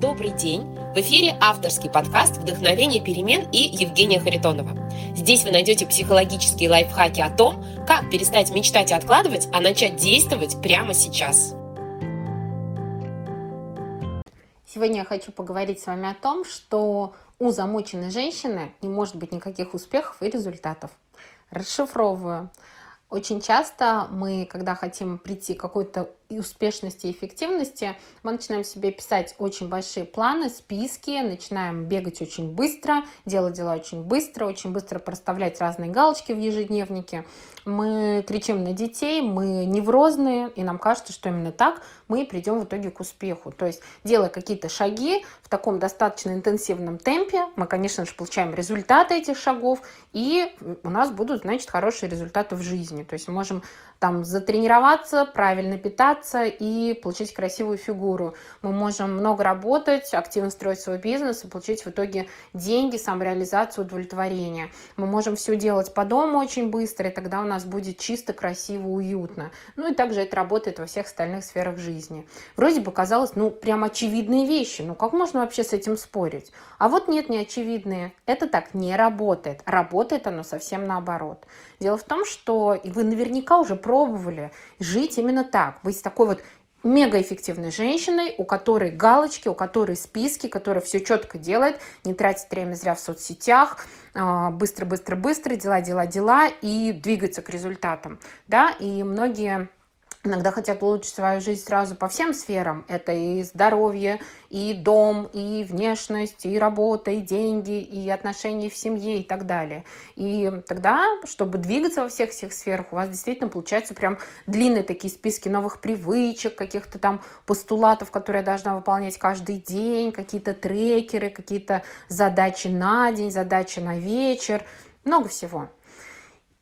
Добрый день! В эфире авторский подкаст «Вдохновение перемен» и Евгения Харитонова. Здесь вы найдете психологические лайфхаки о том, как перестать мечтать и откладывать, а начать действовать прямо сейчас. Сегодня я хочу поговорить с вами о том, что у замученной женщины не может быть никаких успехов и результатов. Расшифровываю. Очень часто мы, когда хотим прийти к какой-то успешности и эффективности, мы начинаем себе писать очень большие планы, списки, начинаем бегать очень быстро, делать дела очень быстро, очень быстро проставлять разные галочки в ежедневнике. Мы кричим на детей, мы неврозные, и нам кажется, что именно так мы придем в итоге к успеху. То есть, делая какие-то шаги в таком достаточно интенсивном темпе, мы, конечно же, получаем результаты этих шагов, и у нас будут, значит, хорошие результаты в жизни. То есть, можем там затренироваться, правильно питаться и получить красивую фигуру. Мы можем много работать, активно строить свой бизнес и получить в итоге деньги, самореализацию, удовлетворение. Мы можем все делать по дому очень быстро, и тогда у нас будет чисто, красиво, уютно. Ну и также это работает во всех остальных сферах жизни. Вроде бы казалось, ну прям очевидные вещи, ну как можно вообще с этим спорить? А вот нет, не очевидные. Это так не работает. Работает оно совсем наоборот. Дело в том, что и вы наверняка уже пробовали жить именно так, быть такой вот мегаэффективной женщиной, у которой галочки, у которой списки, которая все четко делает, не тратит время зря в соцсетях, быстро-быстро-быстро, дела, дела, дела и двигается к результатам. Да? И многие иногда хотят улучшить свою жизнь сразу по всем сферам. Это и здоровье, и дом, и внешность, и работа, и деньги, и отношения в семье и так далее. И тогда, чтобы двигаться во всех всех сферах, у вас действительно получаются прям длинные такие списки новых привычек, каких-то там постулатов, которые я должна выполнять каждый день, какие-то трекеры, какие-то задачи на день, задачи на вечер, много всего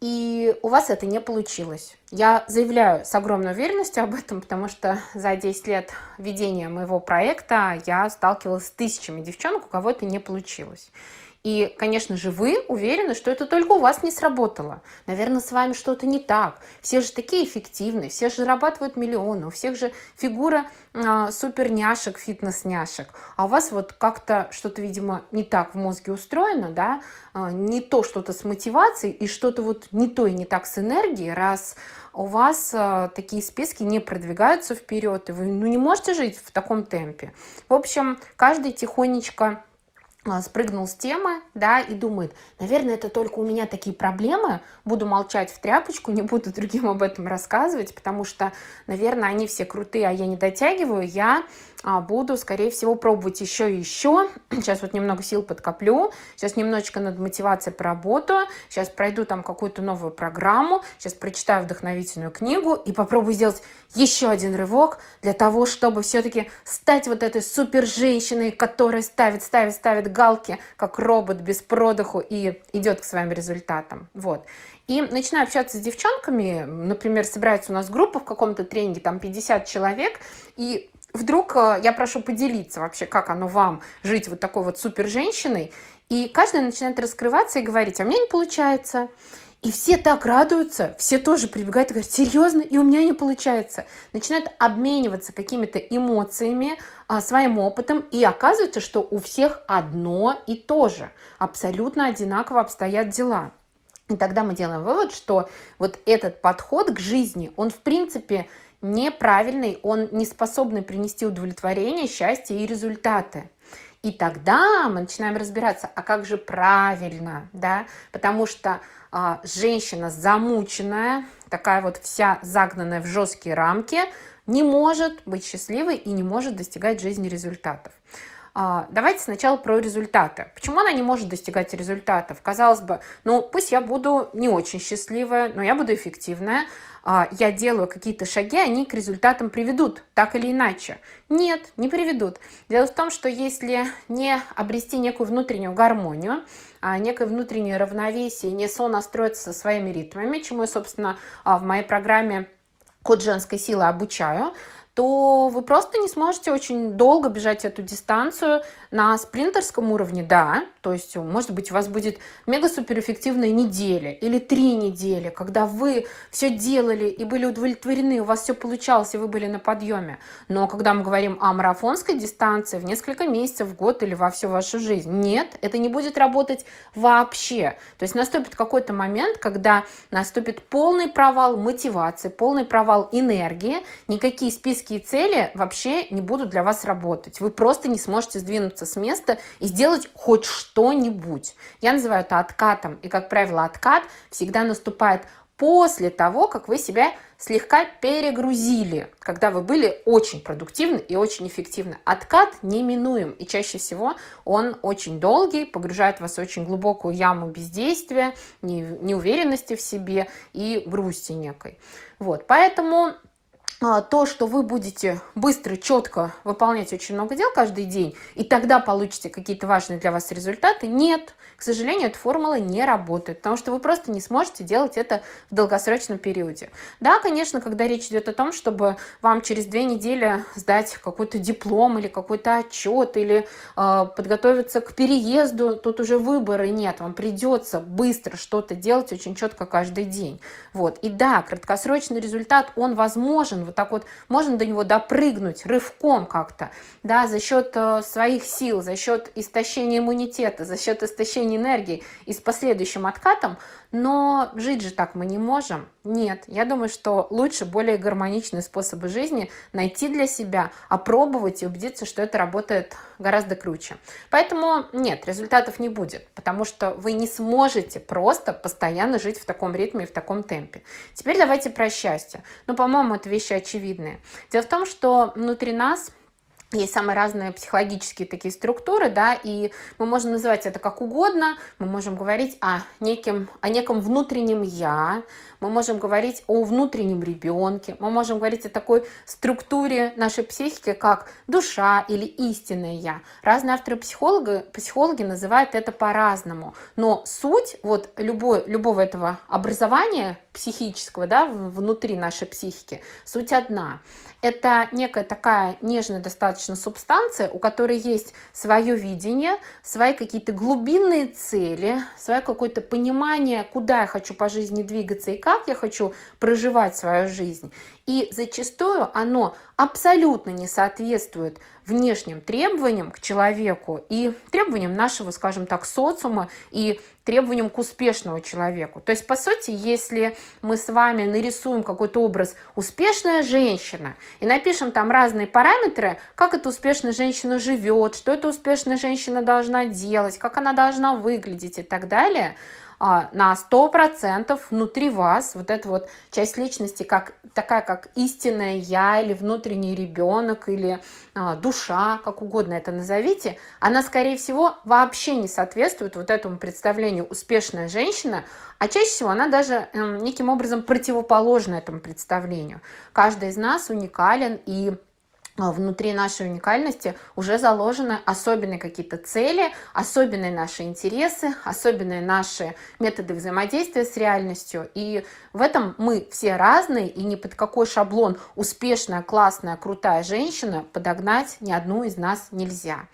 и у вас это не получилось. Я заявляю с огромной уверенностью об этом, потому что за 10 лет ведения моего проекта я сталкивалась с тысячами девчонок, у кого это не получилось. И, конечно же, вы уверены, что это только у вас не сработало. Наверное, с вами что-то не так. Все же такие эффективные, все же зарабатывают миллионы, у всех же фигура а, супер няшек, фитнес-няшек. А у вас вот как-то что-то, видимо, не так в мозге устроено, да, а, не то что-то с мотивацией и что-то вот не то и не так с энергией, раз у вас а, такие списки не продвигаются вперед, и вы ну, не можете жить в таком темпе. В общем, каждый тихонечко спрыгнул с темы, да, и думает, наверное, это только у меня такие проблемы, буду молчать в тряпочку, не буду другим об этом рассказывать, потому что, наверное, они все крутые, а я не дотягиваю, я а, буду, скорее всего, пробовать еще и еще. Сейчас вот немного сил подкоплю, сейчас немножечко над мотивацией поработаю, сейчас пройду там какую-то новую программу, сейчас прочитаю вдохновительную книгу и попробую сделать еще один рывок для того, чтобы все-таки стать вот этой супер женщиной, которая ставит, ставит, ставит галки, как робот без продыху и идет к своим результатам. Вот. И начинаю общаться с девчонками, например, собирается у нас группа в каком-то тренинге, там 50 человек, и вдруг э, я прошу поделиться вообще, как оно вам жить вот такой вот супер женщиной, и каждый начинает раскрываться и говорить, а у меня не получается. И все так радуются, все тоже прибегают и говорят, серьезно, и у меня не получается. Начинают обмениваться какими-то эмоциями, а, своим опытом, и оказывается, что у всех одно и то же. Абсолютно одинаково обстоят дела. И тогда мы делаем вывод, что вот этот подход к жизни, он в принципе неправильный, он не способный принести удовлетворение, счастье и результаты. И тогда мы начинаем разбираться, а как же правильно, да, потому что а, женщина замученная, такая вот вся загнанная в жесткие рамки, не может быть счастливой и не может достигать жизни результатов. А, давайте сначала про результаты. Почему она не может достигать результатов? Казалось бы, ну пусть я буду не очень счастливая, но я буду эффективная, я делаю какие-то шаги, они к результатам приведут, так или иначе. Нет, не приведут. Дело в том, что если не обрести некую внутреннюю гармонию, а, некое внутреннее равновесие, не сонастроиться со своими ритмами, чему я, собственно, в моей программе «Код женской силы» обучаю, то вы просто не сможете очень долго бежать эту дистанцию на спринтерском уровне, да, то есть, может быть, у вас будет мега-суперэффективная неделя или три недели, когда вы все делали и были удовлетворены, у вас все получалось, и вы были на подъеме. Но когда мы говорим о марафонской дистанции в несколько месяцев, в год или во всю вашу жизнь, нет, это не будет работать вообще. То есть наступит какой-то момент, когда наступит полный провал мотивации, полный провал энергии, никакие списки и цели вообще не будут для вас работать. Вы просто не сможете сдвинуться с места и сделать хоть что-нибудь. Я называю это откатом. И, как правило, откат всегда наступает после того, как вы себя слегка перегрузили, когда вы были очень продуктивны и очень эффективны. Откат неминуем, и чаще всего он очень долгий, погружает вас в очень глубокую яму бездействия, неуверенности в себе и грусти некой. Вот, поэтому то, что вы будете быстро, четко выполнять очень много дел каждый день, и тогда получите какие-то важные для вас результаты, нет. К сожалению, эта формула не работает, потому что вы просто не сможете делать это в долгосрочном периоде. Да, конечно, когда речь идет о том, чтобы вам через две недели сдать какой-то диплом или какой-то отчет, или э, подготовиться к переезду, тут уже выбора нет, вам придется быстро что-то делать очень четко каждый день. Вот. И да, краткосрочный результат, он возможен, вот так вот можно до него допрыгнуть рывком как-то, да, за счет э, своих сил, за счет истощения иммунитета, за счет истощения энергии и с последующим откатом, но жить же так мы не можем. Нет, я думаю, что лучше более гармоничные способы жизни найти для себя, опробовать и убедиться, что это работает гораздо круче. Поэтому нет, результатов не будет, потому что вы не сможете просто постоянно жить в таком ритме и в таком темпе. Теперь давайте про счастье. Ну, по-моему, это вещи очевидные. Дело в том, что внутри нас есть самые разные психологические такие структуры, да, и мы можем называть это как угодно, мы можем говорить о неким, о неком внутреннем «я», мы можем говорить о внутреннем ребенке, мы можем говорить о такой структуре нашей психики, как душа или истинное «я». Разные авторы психологи, психологи называют это по-разному, но суть вот любой, любого этого образования психического, да, внутри нашей психики, суть одна – это некая такая нежная достаточно субстанция, у которой есть свое видение, свои какие-то глубинные цели, свое какое-то понимание, куда я хочу по жизни двигаться и как я хочу проживать свою жизнь. И зачастую оно абсолютно не соответствует внешним требованиям к человеку и требованиям нашего, скажем так, социума и требованиям к успешному человеку. То есть, по сути, если мы с вами нарисуем какой-то образ «успешная женщина» и напишем там разные параметры, как эта успешная женщина живет, что эта успешная женщина должна делать, как она должна выглядеть и так далее – на 100% внутри вас вот эта вот часть личности, как, такая как истинное я или внутренний ребенок или а, душа, как угодно это назовите, она, скорее всего, вообще не соответствует вот этому представлению успешная женщина, а чаще всего она даже э, неким образом противоположна этому представлению. Каждый из нас уникален и а, внутри нашей уникальности уже заложены особенные какие-то цели, особенные наши интересы, особенные наши методы взаимодействия с реальностью. И в этом мы все разные, и ни под какой шаблон успешная, классная, крутая женщина подогнать ни одну из нас нельзя.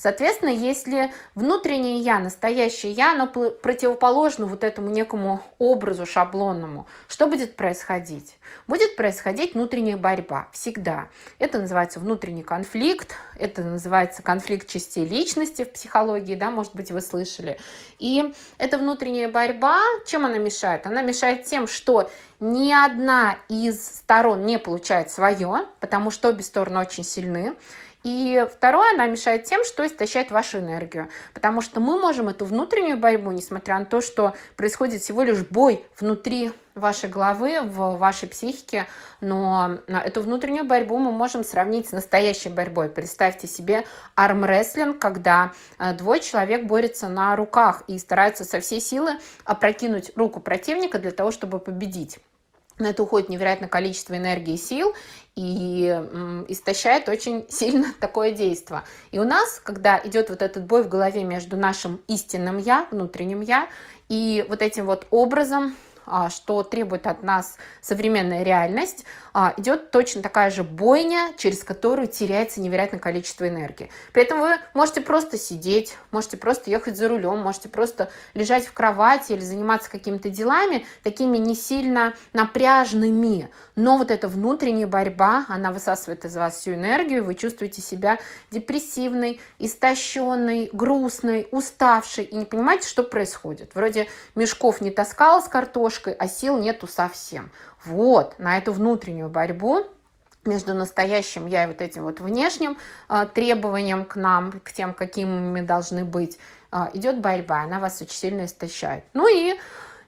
Соответственно, если внутреннее я, настоящее я, оно противоположно вот этому некому образу шаблонному, что будет происходить? Будет происходить внутренняя борьба всегда. Это называется внутренний конфликт, это называется конфликт частей личности в психологии, да, может быть, вы слышали. И эта внутренняя борьба, чем она мешает? Она мешает тем, что ни одна из сторон не получает свое, потому что обе стороны очень сильны. И второе, она мешает тем, что истощает вашу энергию. Потому что мы можем эту внутреннюю борьбу, несмотря на то, что происходит всего лишь бой внутри вашей головы, в вашей психике, но эту внутреннюю борьбу мы можем сравнить с настоящей борьбой. Представьте себе армрестлинг, когда э, двое человек борются на руках и стараются со всей силы опрокинуть руку противника для того, чтобы победить. На это уходит невероятное количество энергии и сил, и истощает очень сильно такое действие. И у нас, когда идет вот этот бой в голове между нашим истинным я, внутренним я, и вот этим вот образом что требует от нас современная реальность, а, идет точно такая же бойня, через которую теряется невероятное количество энергии. При этом вы можете просто сидеть, можете просто ехать за рулем, можете просто лежать в кровати или заниматься какими-то делами, такими не сильно напряжными. Но вот эта внутренняя борьба, она высасывает из вас всю энергию, вы чувствуете себя депрессивной, истощенной, грустной, уставшей и не понимаете, что происходит. Вроде мешков не таскала с картошкой, а сил нету совсем. Вот, на эту внутреннюю борьбу между настоящим я и вот этим вот внешним э, требованием к нам, к тем, какими мы должны быть, э, идет борьба, она вас очень сильно истощает. Ну и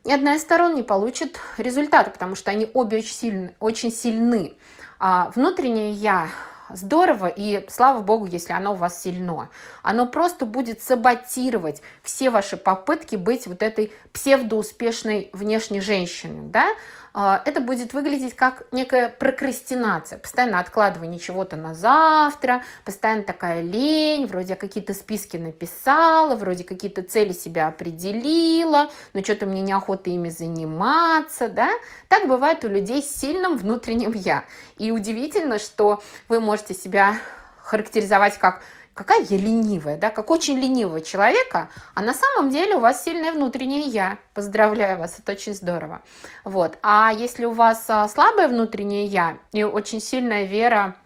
ни одна из сторон не получит результата, потому что они обе очень сильны. Очень сильны. А внутреннее я здорово, и слава богу, если оно у вас сильно. Оно просто будет саботировать все ваши попытки быть вот этой псевдоуспешной внешней женщиной, да, это будет выглядеть как некая прокрастинация, постоянно откладывание чего-то на завтра, постоянно такая лень, вроде какие-то списки написала, вроде какие-то цели себя определила, но что-то мне неохота ими заниматься, да. Так бывает у людей с сильным внутренним «я». И удивительно, что вы можете себя характеризовать как какая я ленивая, да, как очень ленивого человека, а на самом деле у вас сильное внутреннее я. Поздравляю вас, это очень здорово. Вот. А если у вас а, слабое внутреннее я и очень сильная вера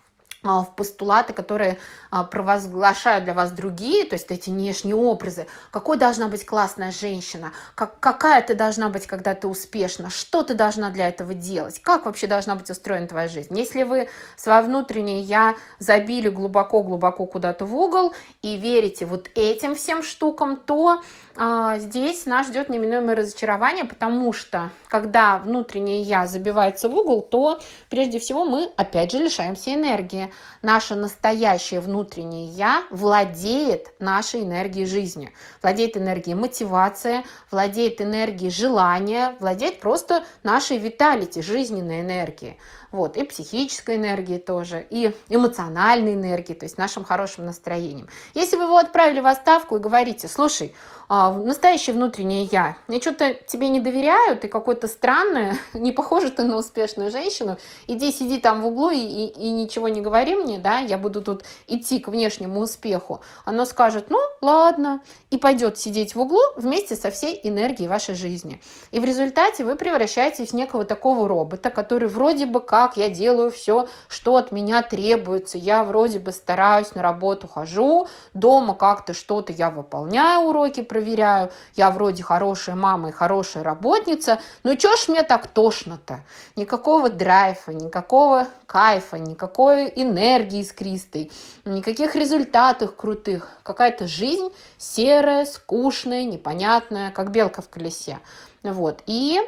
в постулаты, которые а, провозглашают для вас другие, то есть эти внешние образы. Какой должна быть классная женщина? Как, какая ты должна быть, когда ты успешна? Что ты должна для этого делать? Как вообще должна быть устроена твоя жизнь? Если вы свое внутреннее «я» забили глубоко-глубоко куда-то в угол и верите вот этим всем штукам, то а, здесь нас ждет неминуемое разочарование, потому что когда внутреннее «я» забивается в угол, то прежде всего мы опять же лишаемся энергии наше настоящее внутреннее «я» владеет нашей энергией жизни, владеет энергией мотивации, владеет энергией желания, владеет просто нашей виталити, жизненной энергией. Вот, и психической энергии тоже, и эмоциональной энергии, то есть нашим хорошим настроением. Если вы его отправили в отставку и говорите, слушай, а, настоящее внутреннее я. Мне что-то тебе не доверяю, ты какой-то странный, не похожа ты на успешную женщину. Иди сиди там в углу и, и, и ничего не говори мне, да, я буду тут идти к внешнему успеху. Оно скажет, ну, ладно, и пойдет сидеть в углу вместе со всей энергией вашей жизни. И в результате вы превращаетесь в некого такого робота, который вроде бы как я делаю все, что от меня требуется, я вроде бы стараюсь на работу хожу, дома как-то что-то я выполняю уроки, проверяю, я вроде хорошая мама и хорошая работница, но чё ж мне так тошно-то? Никакого драйва, никакого кайфа, никакой энергии искристой, никаких результатов крутых. Какая-то жизнь серая, скучная, непонятная, как белка в колесе. Вот. И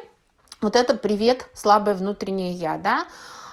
вот это привет, слабое внутреннее я, да.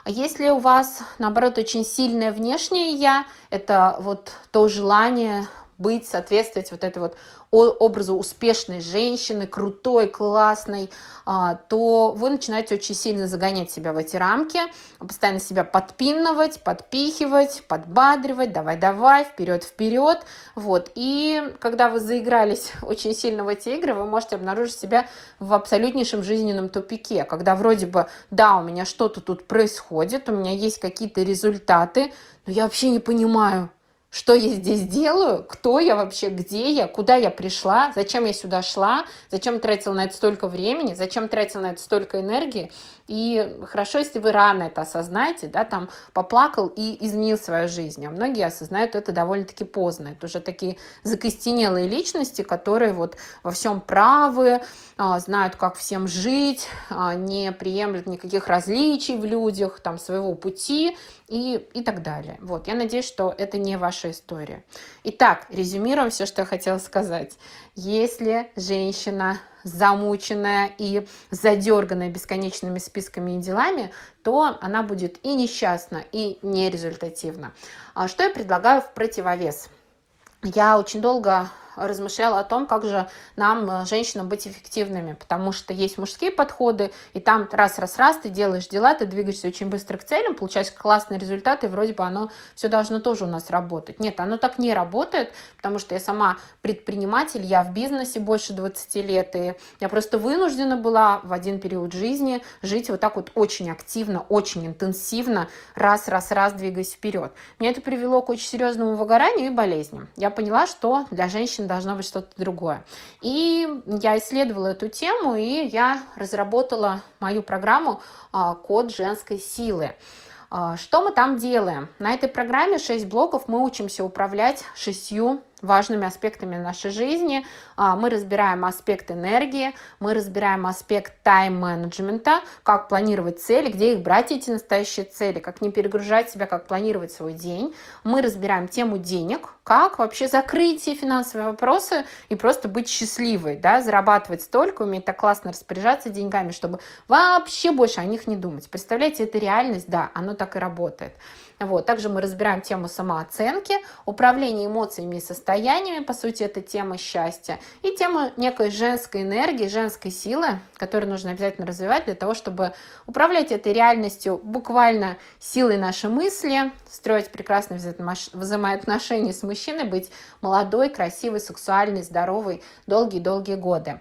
А если у вас, наоборот, очень сильное внешнее я, это вот то желание быть, соответствовать вот этой вот образу успешной женщины, крутой, классной, а, то вы начинаете очень сильно загонять себя в эти рамки, постоянно себя подпинывать, подпихивать, подбадривать, давай-давай, вперед-вперед. Вот. И когда вы заигрались очень сильно в эти игры, вы можете обнаружить себя в абсолютнейшем жизненном тупике, когда вроде бы, да, у меня что-то тут происходит, у меня есть какие-то результаты, но я вообще не понимаю, что я здесь делаю, кто я вообще, где я, куда я пришла, зачем я сюда шла, зачем тратила на это столько времени, зачем тратила на это столько энергии. И хорошо, если вы рано это осознаете, да, там поплакал и изменил свою жизнь. А многие осознают это довольно-таки поздно. Это уже такие закостенелые личности, которые вот во всем правы, а, знают, как всем жить, а, не приемлют никаких различий в людях, там, своего пути и, и так далее. Вот, я надеюсь, что это не ваша история. Итак, резюмируем все, что я хотела сказать. Если женщина замученная и задерганная бесконечными списками и делами, то она будет и несчастна, и нерезультативна. А что я предлагаю в противовес? Я очень долго размышляла о том, как же нам, э, женщинам, быть эффективными, потому что есть мужские подходы, и там раз-раз-раз ты делаешь дела, ты двигаешься очень быстро к целям, получаешь классные результаты, и вроде бы оно все должно тоже у нас работать. Нет, оно так не работает, потому что я сама предприниматель, я в бизнесе больше 20 лет, и я просто вынуждена была в один период жизни жить вот так вот очень активно, очень интенсивно, раз-раз-раз двигаясь вперед. Меня это привело к очень серьезному выгоранию и болезням. Я поняла, что для женщин должно быть что-то другое. И я исследовала эту тему, и я разработала мою программу а, «Код женской силы». А, что мы там делаем? На этой программе 6 блоков мы учимся управлять шестью важными аспектами нашей жизни. А, мы разбираем аспект энергии, мы разбираем аспект тайм-менеджмента, как планировать цели, где их брать, эти настоящие цели, как не перегружать себя, как планировать свой день. Мы разбираем тему денег, как вообще закрыть все финансовые вопросы и просто быть счастливой, да, зарабатывать столько, уметь так классно распоряжаться деньгами, чтобы вообще больше о них не думать. Представляете, это реальность, да, оно так и работает. Вот. Также мы разбираем тему самооценки, управления эмоциями и состояниями, по сути, это тема счастья, и тему некой женской энергии, женской силы, которую нужно обязательно развивать для того, чтобы управлять этой реальностью буквально силой нашей мысли, строить прекрасные взаимоотношения с мужчиной, быть молодой, красивой, сексуальной, здоровой долгие-долгие годы.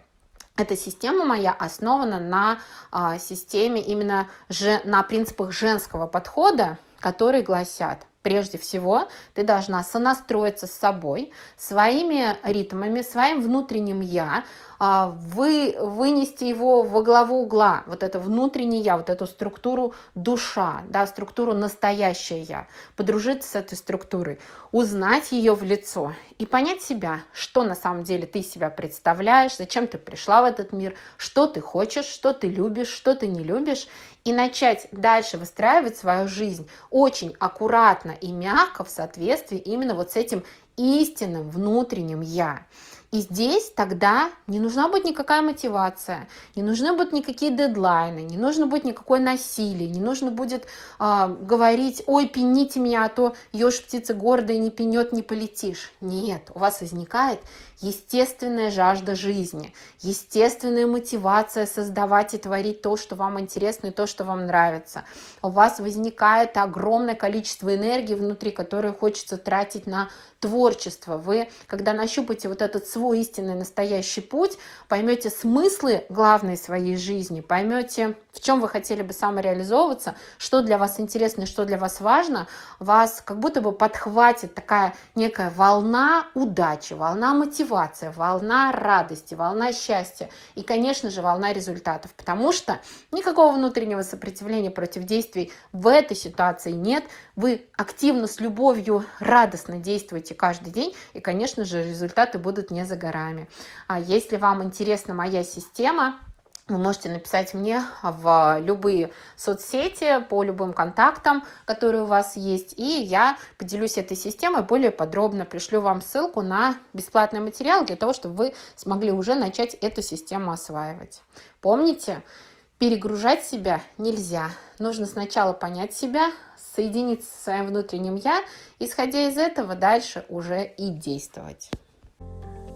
Эта система моя основана на а, системе именно же, на принципах женского подхода, которые гласят, прежде всего, ты должна сонастроиться с собой, своими ритмами, своим внутренним «я», а, вы, вынести его во главу угла, вот это внутреннее я, вот эту структуру душа, да, структуру настоящее я, подружиться с этой структурой, узнать ее в лицо и понять себя, что на самом деле ты себя представляешь, зачем ты пришла в этот мир, что ты хочешь, что ты любишь, что ты не любишь, и начать дальше выстраивать свою жизнь очень аккуратно и мягко в соответствии именно вот с этим истинным внутренним я. И здесь тогда не нужна будет никакая мотивация, не нужны будут никакие дедлайны, не нужно будет никакое насилие, не нужно будет э, говорить, ой, пените меня, а то ешь птица города и не пенет, не полетишь. Нет, у вас возникает естественная жажда жизни, естественная мотивация создавать и творить то, что вам интересно и то, что вам нравится. У вас возникает огромное количество энергии внутри, которое хочется тратить на творчество. Вы, когда нащупаете вот этот свой истинный настоящий путь, поймете смыслы главной своей жизни, поймете, в чем вы хотели бы самореализовываться, что для вас интересно и что для вас важно, вас как будто бы подхватит такая некая волна удачи, волна мотивации, волна радости, волна счастья и, конечно же, волна результатов, потому что никакого внутреннего сопротивления против действий в этой ситуации нет. Вы активно, с любовью, радостно действуете каждый день, и, конечно же, результаты будут не за горами. А если вам интересна моя система, вы можете написать мне в любые соцсети по любым контактам, которые у вас есть, и я поделюсь этой системой более подробно, пришлю вам ссылку на бесплатный материал для того, чтобы вы смогли уже начать эту систему осваивать. Помните, перегружать себя нельзя. Нужно сначала понять себя, соединиться со своим внутренним «я», исходя из этого дальше уже и действовать.